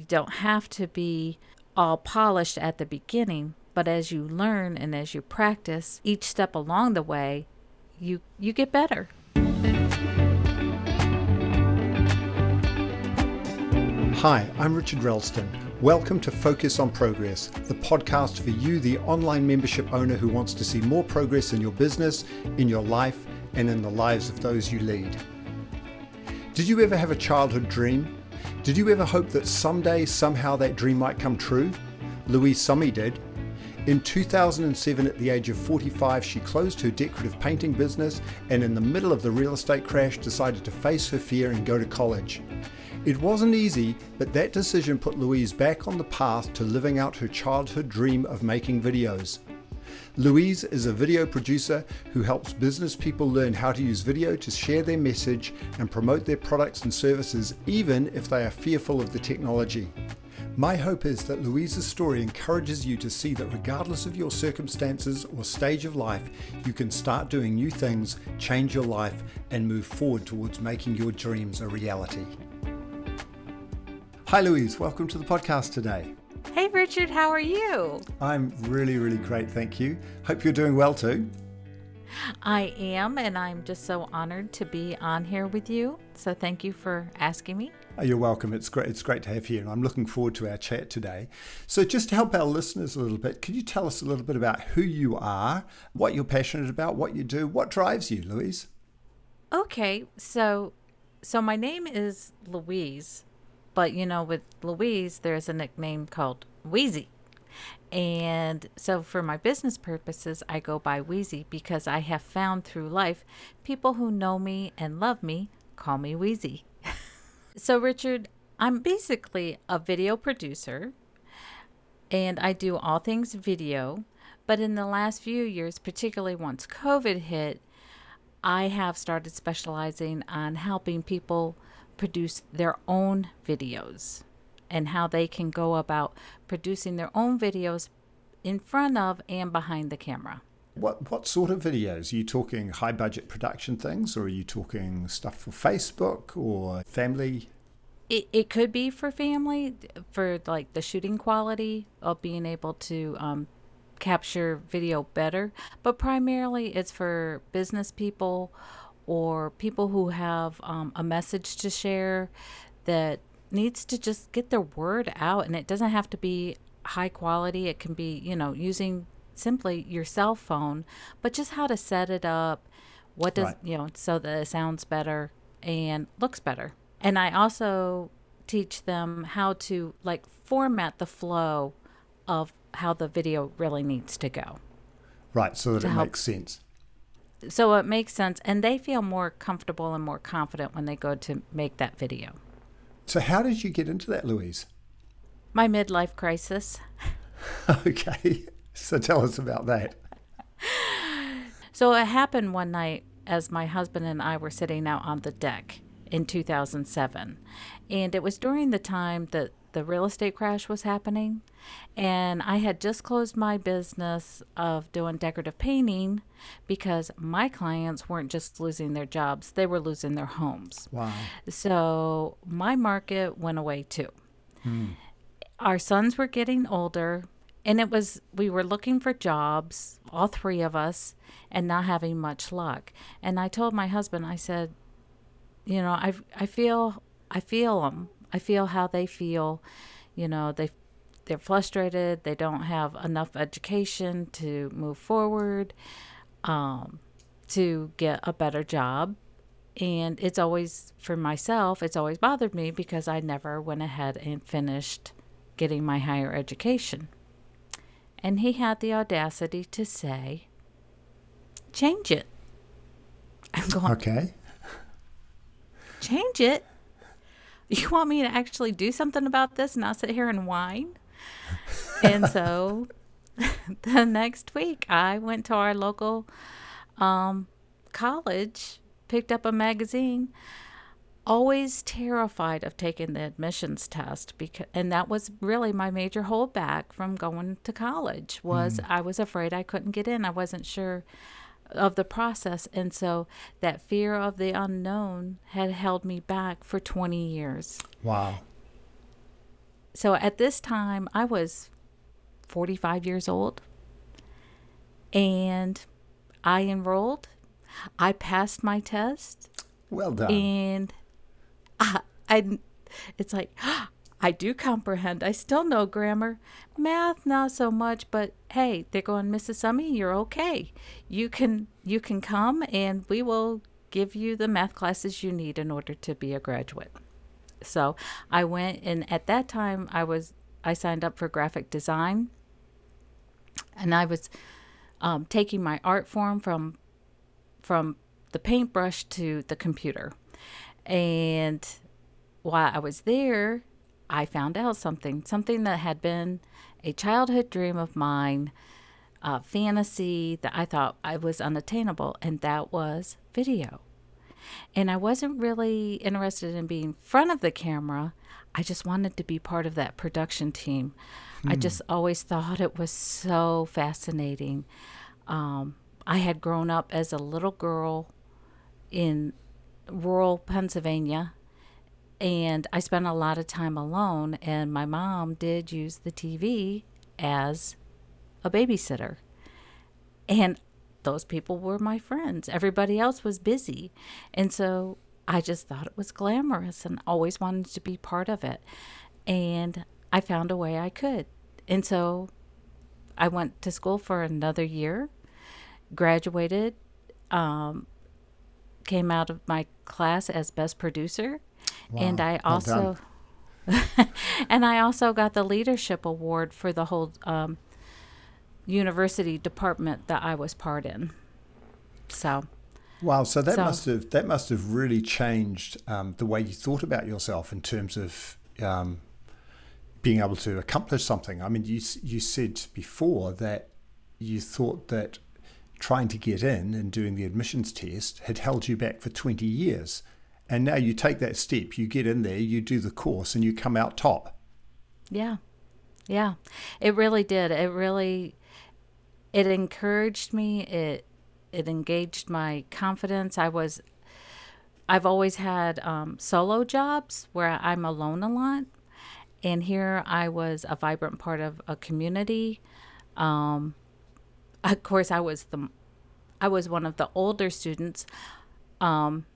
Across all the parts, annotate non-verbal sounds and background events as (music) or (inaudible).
You don't have to be all polished at the beginning, but as you learn and as you practice each step along the way, you you get better. Hi, I'm Richard Ralston. Welcome to Focus on Progress, the podcast for you, the online membership owner who wants to see more progress in your business, in your life, and in the lives of those you lead. Did you ever have a childhood dream? Did you ever hope that someday, somehow, that dream might come true? Louise Summey did. In 2007, at the age of 45, she closed her decorative painting business and, in the middle of the real estate crash, decided to face her fear and go to college. It wasn't easy, but that decision put Louise back on the path to living out her childhood dream of making videos. Louise is a video producer who helps business people learn how to use video to share their message and promote their products and services, even if they are fearful of the technology. My hope is that Louise's story encourages you to see that regardless of your circumstances or stage of life, you can start doing new things, change your life, and move forward towards making your dreams a reality. Hi, Louise. Welcome to the podcast today. Hey, Richard. How are you? I'm really, really great. Thank you. Hope you're doing well too. I am, and I'm just so honored to be on here with you. So thank you for asking me. Oh, you're welcome. It's great. It's great to have you, here, and I'm looking forward to our chat today. So, just to help our listeners a little bit, could you tell us a little bit about who you are, what you're passionate about, what you do, what drives you, Louise? Okay, so so my name is Louise, but you know, with Louise, there's a nickname called Wheezy. And so, for my business purposes, I go by Wheezy because I have found through life people who know me and love me call me Wheezy. (laughs) so, Richard, I'm basically a video producer and I do all things video. But in the last few years, particularly once COVID hit, I have started specializing on helping people produce their own videos and how they can go about producing their own videos in front of and behind the camera. What what sort of videos? Are you talking high budget production things or are you talking stuff for Facebook or family? It, it could be for family, for like the shooting quality of being able to um, capture video better, but primarily it's for business people or people who have um, a message to share that needs to just get their word out and it doesn't have to be high quality it can be you know using simply your cell phone but just how to set it up what does right. you know so that it sounds better and looks better and i also teach them how to like format the flow of how the video really needs to go right so that it help. makes sense so it makes sense and they feel more comfortable and more confident when they go to make that video. So how did you get into that louise? My midlife crisis. (laughs) Okay so tell us about that. (laughs) So it happened one night as my husband and i were sitting out on the deck in 2007 and it was during the time that the real estate crash was happening. And I had just closed my business of doing decorative painting because my clients weren't just losing their jobs, they were losing their homes. Wow. So my market went away too. Hmm. Our sons were getting older, and it was, we were looking for jobs, all three of us, and not having much luck. And I told my husband, I said, you know, I, I feel, I feel them I feel how they feel. You know, they they're frustrated. They don't have enough education to move forward, um, to get a better job. And it's always for myself. It's always bothered me because I never went ahead and finished getting my higher education. And he had the audacity to say, "Change it." I'm going. Okay. Change it (laughs) you want me to actually do something about this, and not sit here and whine? and so (laughs) the next week, I went to our local um, college, picked up a magazine, always terrified of taking the admissions test because and that was really my major holdback from going to college was mm. I was afraid I couldn't get in. I wasn't sure of the process. And so that fear of the unknown had held me back for 20 years. Wow. so at this time, I was 45 years old and I enrolled. I passed my test Well done. and I, I it's like I do comprehend. I still know grammar. Math not so much, but hey, they're going Mrs. Summey, you're okay. You can you can come and we will give you the math classes you need in order to be a graduate. So, I went and at that time I was I signed up for graphic design and I was um, taking my art form from from the paintbrush to the computer. And while I was there, I found out something, something that had been a childhood dream of mine, a fantasy that I thought I was unattainable, and that was video. And I wasn't really interested in being in front of the camera. I just wanted to be part of that production team. I just always thought it was so fascinating. Um, I had grown up as a little girl in rural Pennsylvania and I spent a lot of time alone and my mom did use the TV as a babysitter. And those people were my friends. Everybody else was busy. And so I just thought it was glamorous and always wanted to be part of it. And I found a way I could. And so I went to school for another year, graduated, um, came out of my class as best producer, and I well also (laughs) and I also got the leadership award for the whole um, university department that I was part in. So Wow, so that So- must have that must have really changed um, the way you thought about yourself in terms of um, being able to accomplish something. I mean, you you said before that you thought that trying to get in and doing the admissions test had held you back for twenty years, and now you take that step, you get in there, you do the course, and you come out top. Yeah. Yeah. It really did. It really it encouraged me. It it engaged my confidence. I was I've always had um, solo jobs where I'm alone a lot. And here I was a vibrant part of a community. Um, of course, I was the I was one of the older students um,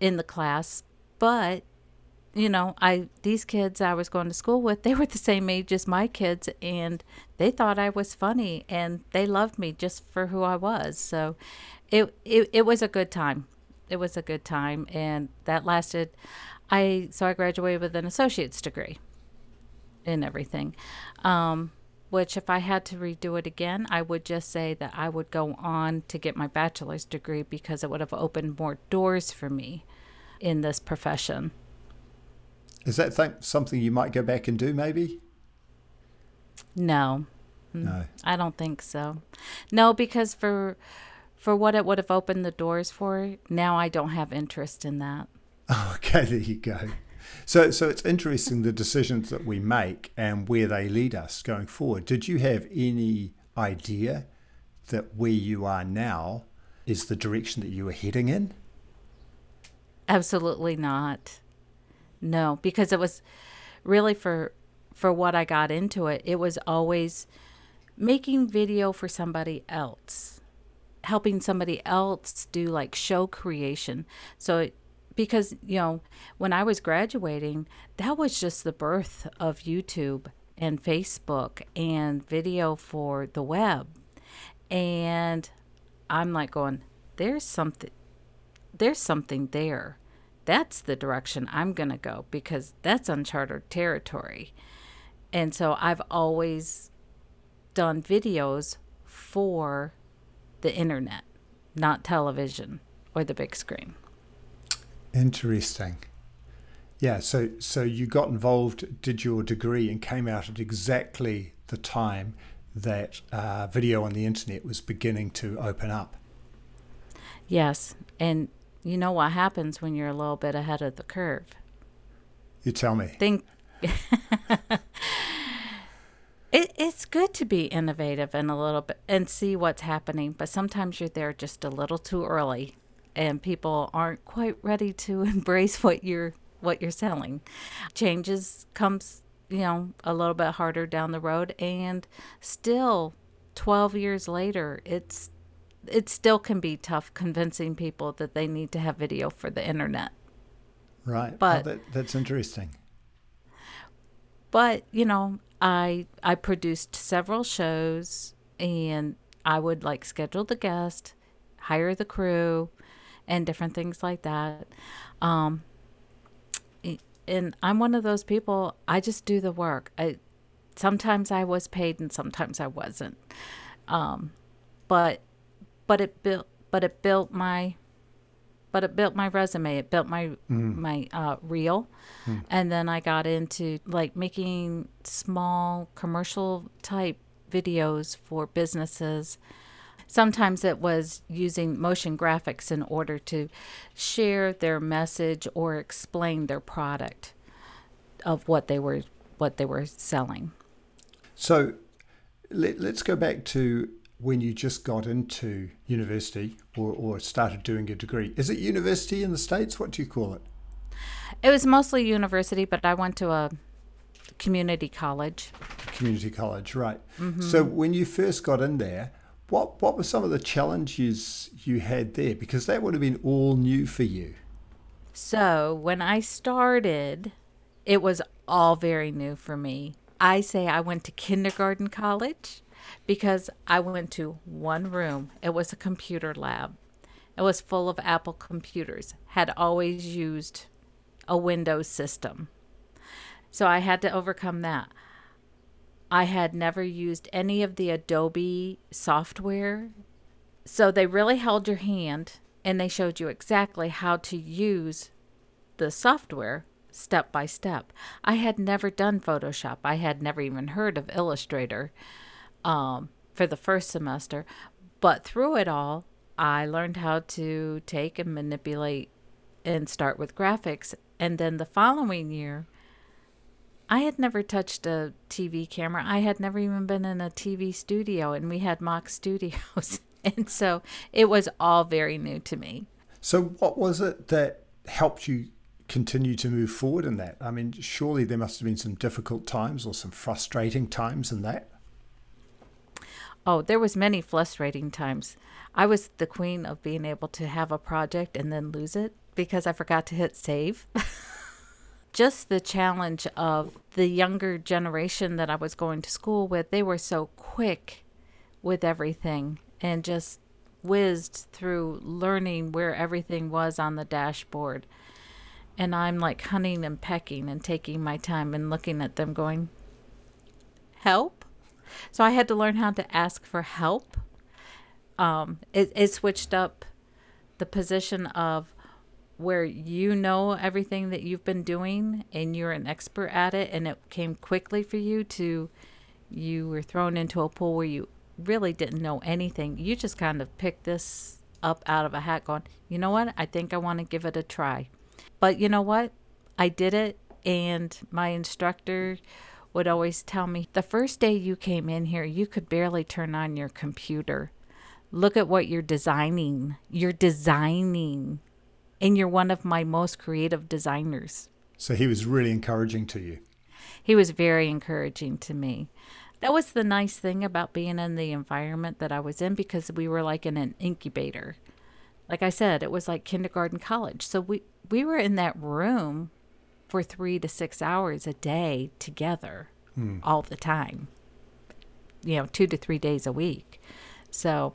in the class, but you know, I these kids I was going to school with, (laughs) they were the same age as my kids and they thought I was funny and they loved me just for who I was. So it it, it was a good time. It was a good time and that lasted I so I graduated with an associate's degree in everything. Um which if I had to redo it again, I would just say that I would go on to get my bachelor's degree because it would have opened more doors for me in this profession. Is that th- something you might go back and do? Maybe. No, No. I don't think so. No, because for for what it would have opened the doors for, now I don't have interest in that. (laughs) Okay, there you go. So, so it's interesting the decisions that we make and where they lead us going forward. Did you have any idea that where you are now is the direction that you were heading in? Absolutely not. No, because it was really for for what I got into it, it was always making video for somebody else. Helping somebody else do like show creation. So it, because, you know, when I was graduating, that was just the birth of YouTube and Facebook and video for the web. And I'm like going, there's something there's something there. That's the direction I'm going to go because that's uncharted territory. And so I've always done videos for the internet, not television or the big screen. Interesting. Yeah, so so you got involved, did your degree, and came out at exactly the time that uh, video on the internet was beginning to open up. Yes. And you know what happens when you're a little bit ahead of the curve? You tell me. Think (laughs) it, it's good to be innovative and a little bit and see what's happening, but sometimes you're there just a little too early and people aren't quite ready to (laughs) embrace what you're what you're selling. Changes comes you know, a little bit harder down the road. And still, 12 years later, it's it still can be tough convincing people that they need to have video for the internet. Right. But- oh, that, that's interesting. But, you know, I I produced several shows and I would like schedule the guest, hire the crew, and different things like that. Um, and I'm one of those people. I just do the work. I sometimes I was paid and sometimes I wasn't. Um, but but it built but it built my but it built my resume. It built my my uh, reel, and then I got into like making small commercial type videos for businesses. Sometimes it was using motion graphics in order to share their message or explain their product of what they were what they were selling. So let, let's go back to when you just got into university or, or started doing a degree. Is it university in the States? What do you call it? It was mostly university, but I went to a community college. Community college, right. Mm-hmm. So when you first got in there, what, what were some of the challenges you had there? Because that would have been all new for you. So when I started, it was all very new for me. I say I went to kindergarten college because I went to one room. It was a computer lab. It was full of Apple computers. Had always used a Windows system. So I had to overcome that. I had never used any of the Adobe software. So they really held your hand and they showed you exactly how to use the software step by step. I had never done Photoshop. I had never even heard of Illustrator um, for the first semester. But through it all, I learned how to take and manipulate and start with graphics. And then the following year, I had never touched a TV camera. I had never even been in a TV studio, and we had mock (laughs) studios. and so it was all very new to me. So what was it that helped you continue to move forward in that? I mean, surely there must have been some difficult times or some frustrating times in that. Oh, there was many frustrating times. I was the queen of being able to have a project and then lose it because I forgot to hit save. (laughs) Just the challenge of the younger generation that I was going to school with, they were so quick with everything and just whizzed through learning where everything was on the dashboard. And I'm like hunting and pecking and taking my time and looking at them going, help? So I had to learn how to ask for help. Um, it, it switched up the position of where you know everything that you've been doing and you're an expert at it, and it came quickly for you to you were thrown into a pool where you really didn't know anything. You just kind of picked this up out of a hat, going, you know what? I think I want to give it a try. But you know what? I did it, and my instructor would always tell me the first day you came in here, you could barely turn on your computer. Look at what you're designing. You're designing, and you're one of my most creative designers. So he was really encouraging to you. He was very encouraging to me. That was the nice thing about being in the environment that I was in because we were like in an incubator. Like I said, it was like kindergarten college. So we we were in that room for 3 to 6 hours a day together all the time. You know, 2 to 3 days a week. So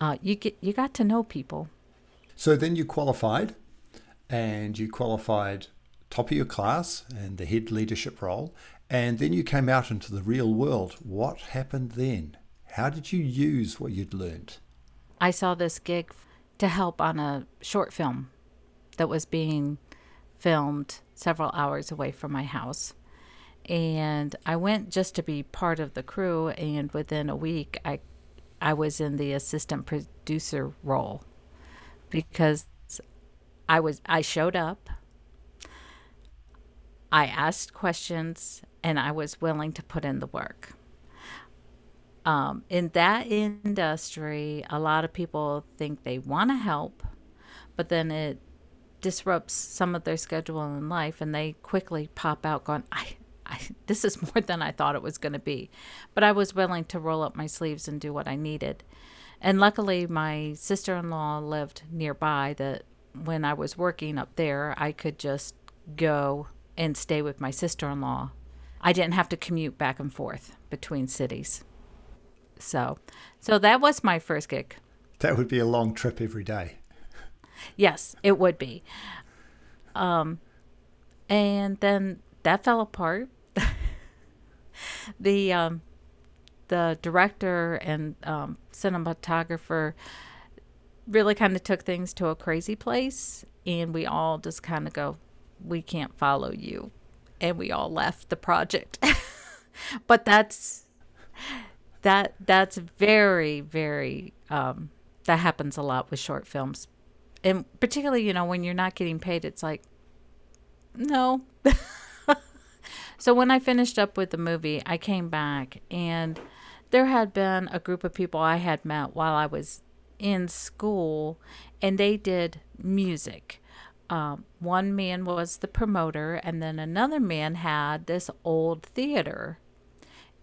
uh, you get you got to know people. So then you qualified and you qualified top of your class and the head leadership role. And then you came out into the real world. What happened then? How did you use what you'd learned? I saw this gig to help on a short film that was being filmed several hours away from my house. And I went just to be part of the crew and within a week I I was in the assistant producer role because I was I showed up. I asked questions and I was willing to put in the work um, in that industry, a lot of people think they want to help, but then it disrupts some of their schedule in life, and they quickly pop out going, "I, I, this is (laughs) more than I thought it was going to be. But I was willing to roll up my sleeves and do what I needed. And luckily, my sister in law lived nearby that when I was working up there, I could just go and stay with my sister in law. I didn't have to commute back and forth between cities. So, so that was my first gig. That would be a long trip every day. Yes, it would be. Um, and then that fell apart. (laughs) the um, the director and um, cinematographer really kind of took things to a crazy place, and we all just kind of go, "We can't follow you," and we all left the project. (laughs) but that's that that's very very um, that happens a lot with short films, and particularly you know when you're not getting paid, it's like, no. (laughs) so when I finished up with the movie, I came back and there had been a group of people I had met while I was in school, and they did music. Um, one man was the promoter, and then another man had this old theater.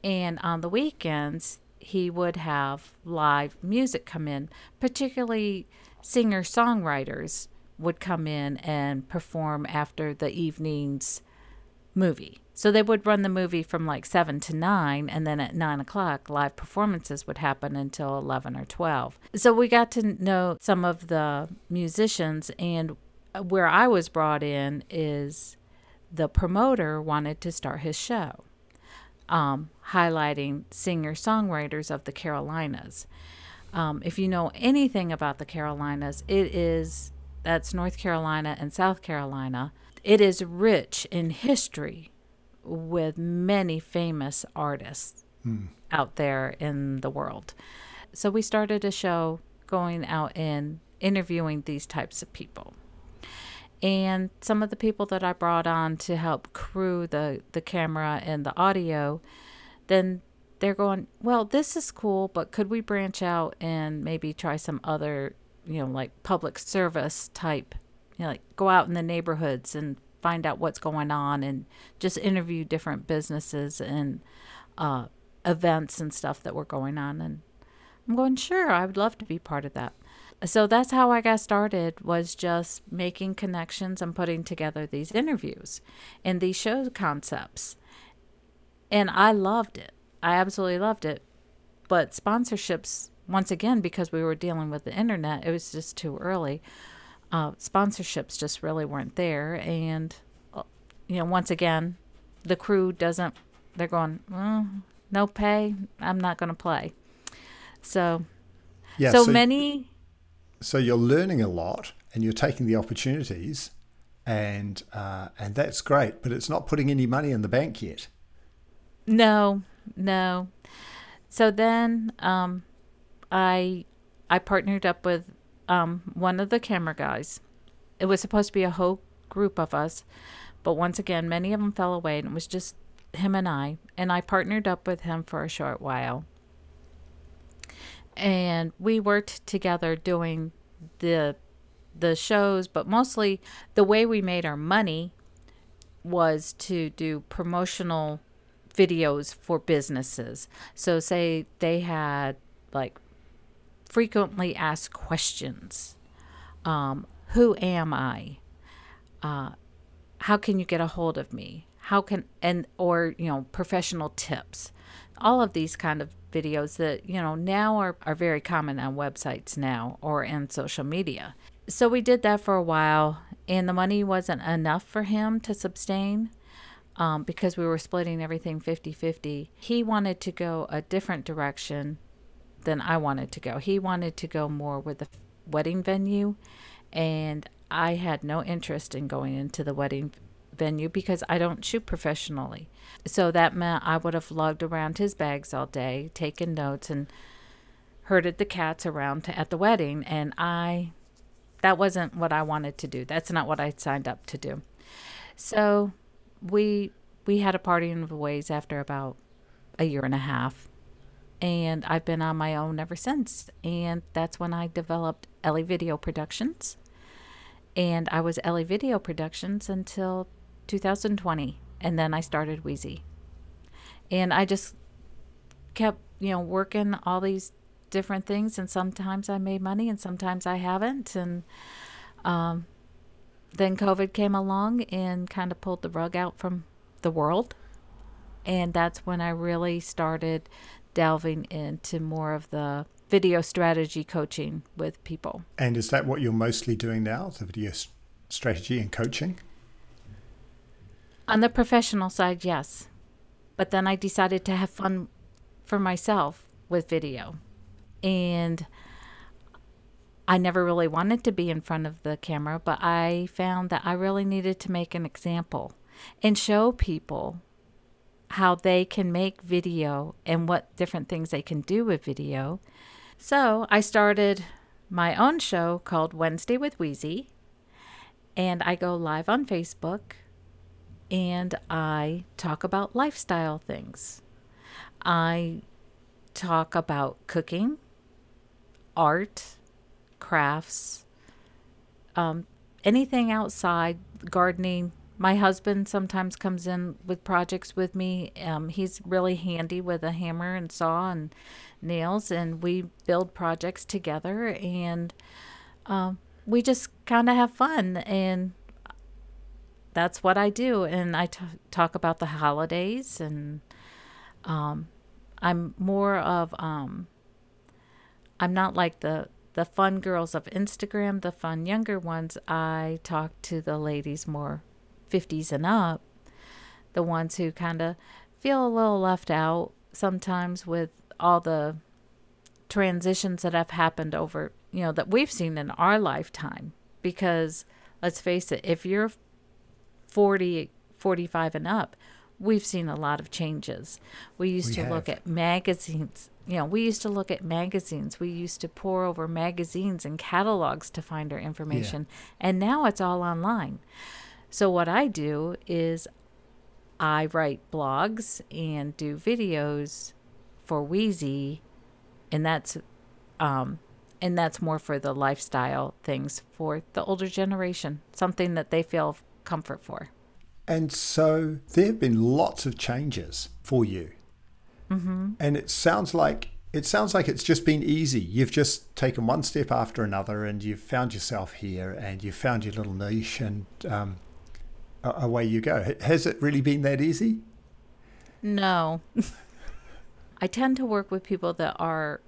And on the weekends, he would have live music come in, particularly singer songwriters would come in and perform after the evening's movie. So they would run the movie from like 7 to 9, and then at 9 o'clock, live performances would happen until 11 or 12. So we got to know some of the musicians, and where I was brought in is the promoter wanted to start his show, um, highlighting singer songwriters of the Carolinas. Um, if you know anything about the Carolinas, it is that's North Carolina and South Carolina. It is rich in history with many famous artists mm. out there in the world. So we started a show going out and interviewing these types of people. And some of the people that I brought on to help crew the, the camera and the audio, then they're going, well, this is cool, but could we branch out and maybe try some other, you know, like public service type, you know, like go out in the neighborhoods and find out what's going on and just interview different businesses and uh, events and stuff that were going on. And I'm going, sure, I would love to be part of that. So that's how I got started was just making connections and putting together these interviews and these show concepts. And I loved it. I absolutely loved it. But sponsorships, once again, because we were dealing with the internet, it was just too early. Uh, sponsorships just really weren't there. And, uh, you know, once again, the crew doesn't, they're going, no pay, I'm not going to play. So, yeah, so, so many. So you're learning a lot and you're taking the opportunities and uh, and that's great, but it's not putting any money in the bank yet. No, no. So then um, I I partnered up with um, one of the camera guys. It was supposed to be a whole group of us, but once again, many of them fell away, and it was just him and I. And I partnered up with him for a short while, and we worked together doing the the shows, but mostly the way we made our money was to do promotional videos for businesses. So, say they had like frequently asked questions um, Who am I? Uh, how can you get a hold of me? How can, and, or, you know, professional tips. All of these kind of videos that, you know, now are, are very common on websites now or in social media. So we did that for a while, and the money wasn't enough for him to sustain um, because we were splitting everything 50 50. He wanted to go a different direction than I wanted to go. He wanted to go more with the wedding venue, and I had no interest in going into the wedding venue because I don't shoot professionally. So that meant I would have lugged around his bags all day, taken notes, and herded the cats around to, at the wedding. And I, that wasn't what I wanted to do. That's not what I signed up to do. So we we had a parting of the ways after about a year and a half and I've been on my own ever since. And that's when I developed Ellie Video Productions. And I was Ellie Video Productions until 2020. and then I started Wheezy. And I just kept, you know, working all these different things and sometimes I made money and sometimes I haven't and um, then COVID came along and kind of pulled the rug out from the world. And that's when I really started delving into more of the video strategy coaching with people. And is that what you're mostly doing now, the video strategy and coaching? On the professional side, yes. But then I decided to have fun for myself with video. And I never really wanted to be in front of the camera, but I found that I really needed to make an example and show people how they can make video and what different things they can do with video. So I started my own show called Wednesday with Wheezy, and I go live on Facebook and I talk about lifestyle things. I talk about cooking, art, crafts, um, anything outside, gardening. My husband sometimes comes in with projects with me. Um, he's really handy with a hammer and saw and nails, and we build projects together. And um, we just kind of have fun. And that's what I do. And I t- talk about the holidays, and um, I'm more of um, I'm not like the the fun girls of Instagram, the fun younger ones. I talk to the ladies more 50s and up, the ones who kind of feel a little left out sometimes with all the transitions that have happened over, you know, that we've seen in our lifetime. Because let's face it, if you're 40, 45 and up, we've seen a lot of changes. We used we to have. look at magazines. You know, we used to look at magazines. We used to pour over magazines and catalogs to find our information. Yeah. And now it's all online. So, what I do is I write blogs and do videos for Wheezy, and that's um, and that's more for the lifestyle things for the older generation, something that they feel comfort for. And so there have been lots of changes for you. Mm-hmm. And it sounds like it sounds like it's just been easy. You've just taken one step after another, and you've found yourself here, and you've found your little niche, and um, away you go. Has it really been that easy? No. I tend to work with people that are,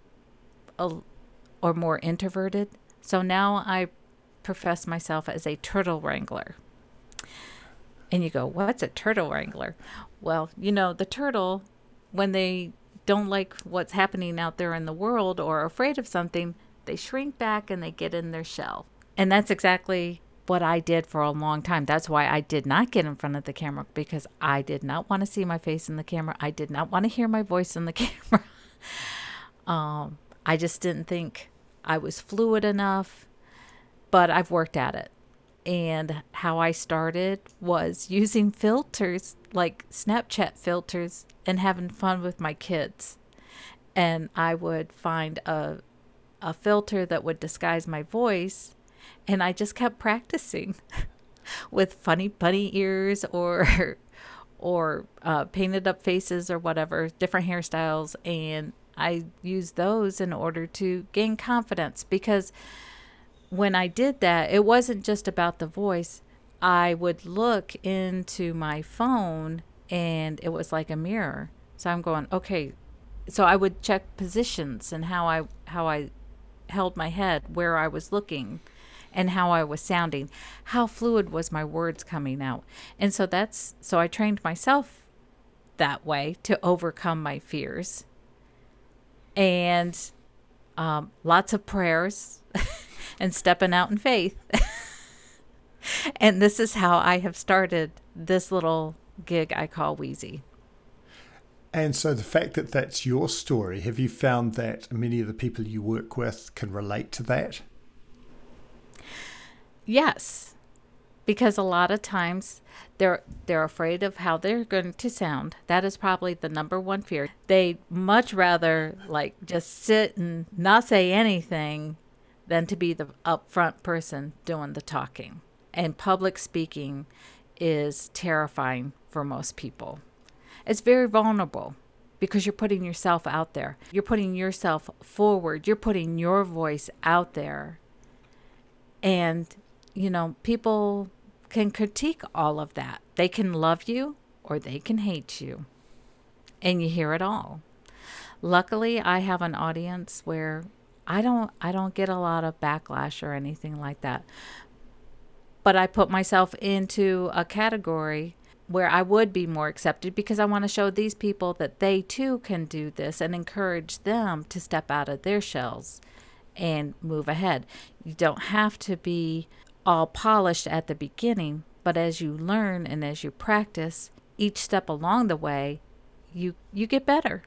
a, or more introverted. So now I profess myself as a turtle wrangler. And you go, what's a turtle wrangler? Well, you know, the turtle, when they don't like what's happening out there in the world or are afraid of something, they shrink back and they get in their shell. And that's exactly what I did for a long time. That's why I did not get in front of the camera because I did not want to see my face in the camera. I did not want to hear my voice in the (laughs) camera. um, I just didn't think I was fluid enough, but I've worked at it and how I started was (laughs) using filters like Snapchat filters and having fun with my kids. And I would find a a filter that would disguise my voice and I just kept practicing (laughs) with funny bunny ears or (laughs) or uh, painted up faces or whatever, different hairstyles and I used those in order to gain confidence because when I did that, it wasn't just about the voice. I would look into my phone and it was like a mirror. So I'm going, okay. So I would check positions and how I how I held my head, where I was looking, and how I was sounding. How fluid was my words coming out? And so that's so I trained myself that way to overcome my fears. And um, lots of prayers (laughs) and stepping out in faith. (laughs) and this is how I have started this little gig I call Wheezy. And so, the fact that that's your story, have you found that many of the people you work with can relate to that? Yes, because a lot of times they're they're afraid of how they're going to sound. That is probably the number one fear. They much rather like just sit and not say anything than to be the upfront person doing the talking. And public speaking is terrifying for most people. It's very vulnerable because you're putting yourself out there. You're putting yourself forward. You're putting your voice out there. And, you know, people can critique all of that. They can love you or they can hate you. And you hear it all. Luckily, I have an audience where I don't I don't get a lot of backlash or anything like that. But I put myself into a category where I would be more accepted because I want to show these people that they too can do this and encourage them to step out of their shells and move ahead. You don't have to be all polished at the beginning, but as you learn and as you practice each step along the way, you you get better.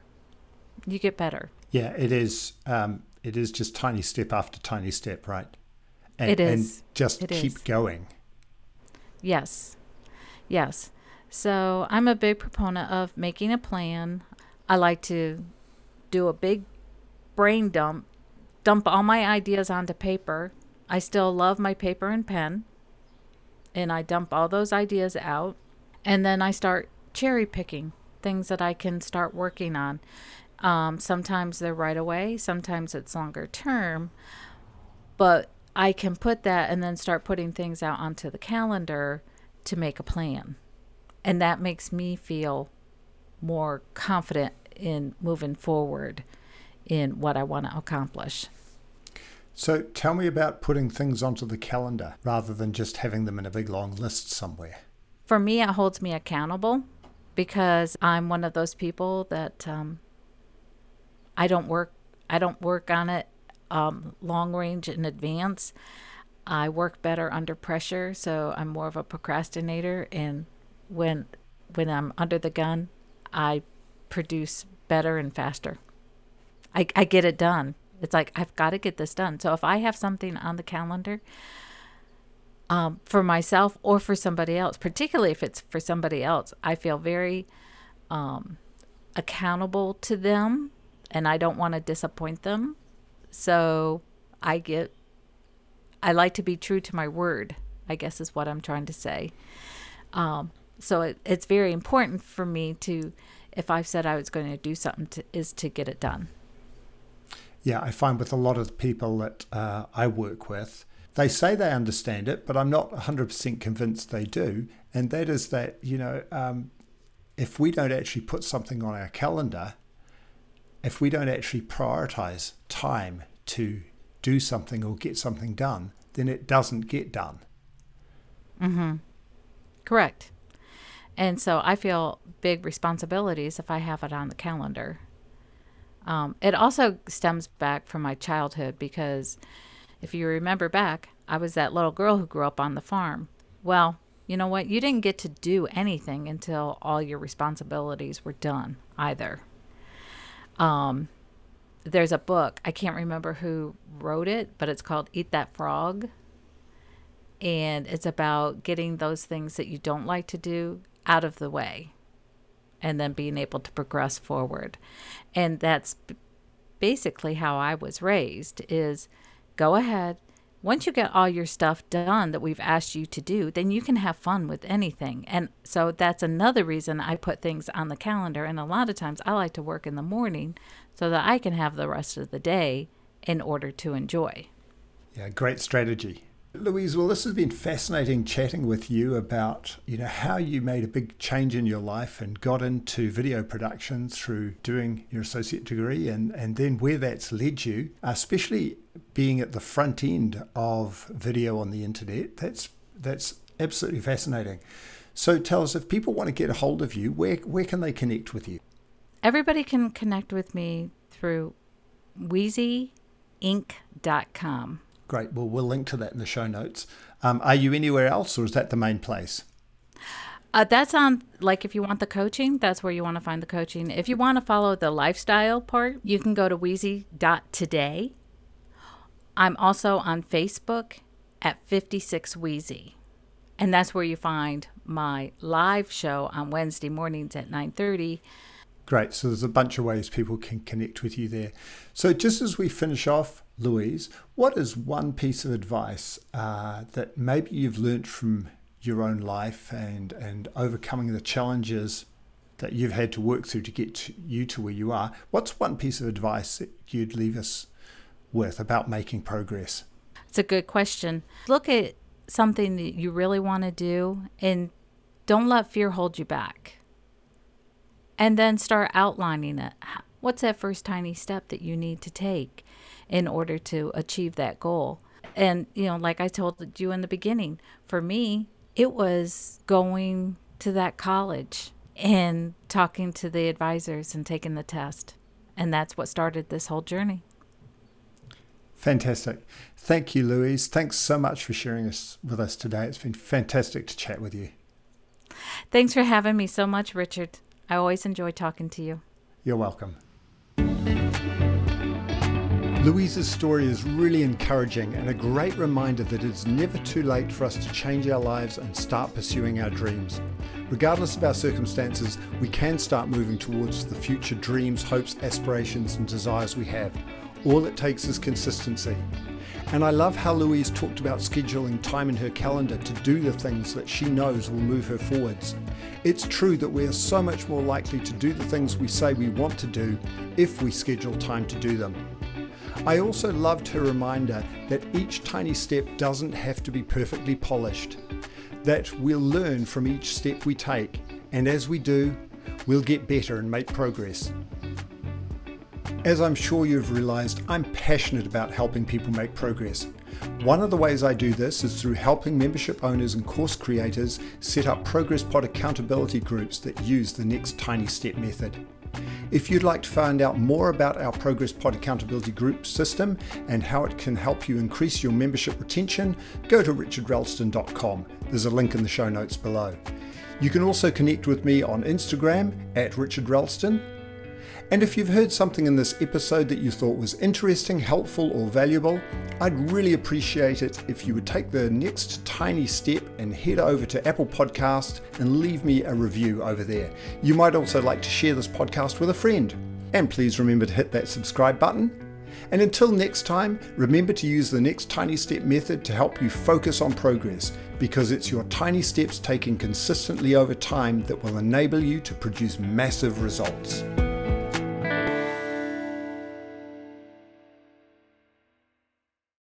You get better. Yeah, it is. Um, it is just tiny step after tiny step, right? And, it is. And just it keep is. going. Yes. Yes. So I'm a big proponent of making a plan. I like to do a big brain dump, dump all my ideas onto paper. I still love my paper and pen. And I dump all those ideas out. And then I start cherry picking things that I can start working on. Um, sometimes they're right away, sometimes it's longer term. But I can put that and then start putting things out onto the calendar to make a plan and that makes me feel more confident in moving forward in what I want to accomplish. So tell me about putting things onto the calendar rather than just having them in a big long list somewhere. For me, it holds me accountable because I'm one of those people that um, I don't work. I don't work on it um, long range in advance. I work better under pressure, so I'm more of a procrastinator and when when I'm under the gun, I produce better and faster. I, I get it done. It's like I've got to get this done. So if I have something on the calendar um, for myself or for somebody else, particularly if it's for somebody else, I feel very um, accountable to them, and I don't want to disappoint them. So I get. I like to be true to my word. I guess is what I'm trying to say. Um, so it, it's very important for me to if i've said i was going to do something to, is to get it done yeah i find with a lot of people that uh, i work with they say they understand it but i'm not 100% convinced they do. And that is that you know um, if we don't actually put something on our calendar if we don't actually prioritize time to do something or get something done then it doesn't get done. Mm-hmm. Correct. And so I feel big responsibilities if I have it on the calendar. Um, it also stems back from my childhood because if you remember back, I was that little girl who grew up on the farm. Well, you know what? You didn't get to do anything until all your responsibilities were done either. Um, there's a book, I can't remember who wrote it, but it's called Eat That Frog. And it's about getting those things that you don't like to do out of the way and then being able to progress forward. And that's basically how I was raised is go ahead. Once you get all your stuff done that we've asked you to do, then you can have fun with anything. And so that's another reason I put things on the calendar. And a lot of times I like to work in the morning so that I can have the rest of the day in order to enjoy. Yeah, great strategy. Louise, well, this has been fascinating chatting with you about, you know, how you made a big change in your life and got into video production through doing your associate degree and, and then where that's led you, especially being at the front end of video on the internet. That's that's absolutely fascinating. So tell us if people want to get a hold of you, where where can they connect with you? Everybody can connect with me through wheezyinc.com. Great. Well, we'll link to that in the show notes. Um, are you anywhere else, or is that the main place? Uh, that's on, like, if you want the coaching, that's where you want to find the coaching. If you want to follow the lifestyle part, you can go to wheezy.today. I'm also on Facebook at 56 Wheezy. And that's where you find my live show on Wednesday mornings at 9:30. Great. So there's a bunch of ways people can connect with you there. So just as we finish off, Louise, what is one piece of advice uh, that maybe you've learnt from your own life and, and overcoming the challenges that you've had to work through to get to you to where you are, what's one piece of advice that you'd leave us with about making progress? It's a good question. Look at something that you really want to do and don't let fear hold you back. And then start outlining it. What's that first tiny step that you need to take in order to achieve that goal? And, you know, like I told you in the beginning, for me, it was going to that college and talking to the advisors and taking the test. And that's what started this whole journey. Fantastic. Thank you, Louise. Thanks so much for sharing this with us today. It's been fantastic to chat with you. Thanks for having me so much, Richard. I always enjoy talking to you. You're welcome. Louise's story is really encouraging and a great reminder that it's never too late for us to change our lives and start pursuing our dreams. Regardless of our circumstances, we can start moving towards the future dreams, hopes, aspirations, and desires we have. All it takes is consistency. And I love how Louise talked about scheduling time in her calendar to do the things that she knows will move her forwards. It's true that we are so much more likely to do the things we say we want to do if we schedule time to do them. I also loved her reminder that each tiny step doesn't have to be perfectly polished, that we'll learn from each step we take, and as we do, we'll get better and make progress. As I'm sure you've realized, I'm passionate about helping people make progress. One of the ways I do this is through helping membership owners and course creators set up Progress Pod accountability groups that use the next tiny step method. If you'd like to find out more about our Progress Pod accountability group system and how it can help you increase your membership retention, go to richardralston.com. There's a link in the show notes below. You can also connect with me on Instagram at richardralston and if you've heard something in this episode that you thought was interesting, helpful, or valuable, I'd really appreciate it if you would take the next tiny step and head over to Apple Podcast and leave me a review over there. You might also like to share this podcast with a friend. And please remember to hit that subscribe button. And until next time, remember to use the next tiny step method to help you focus on progress because it's your tiny steps taken consistently over time that will enable you to produce massive results.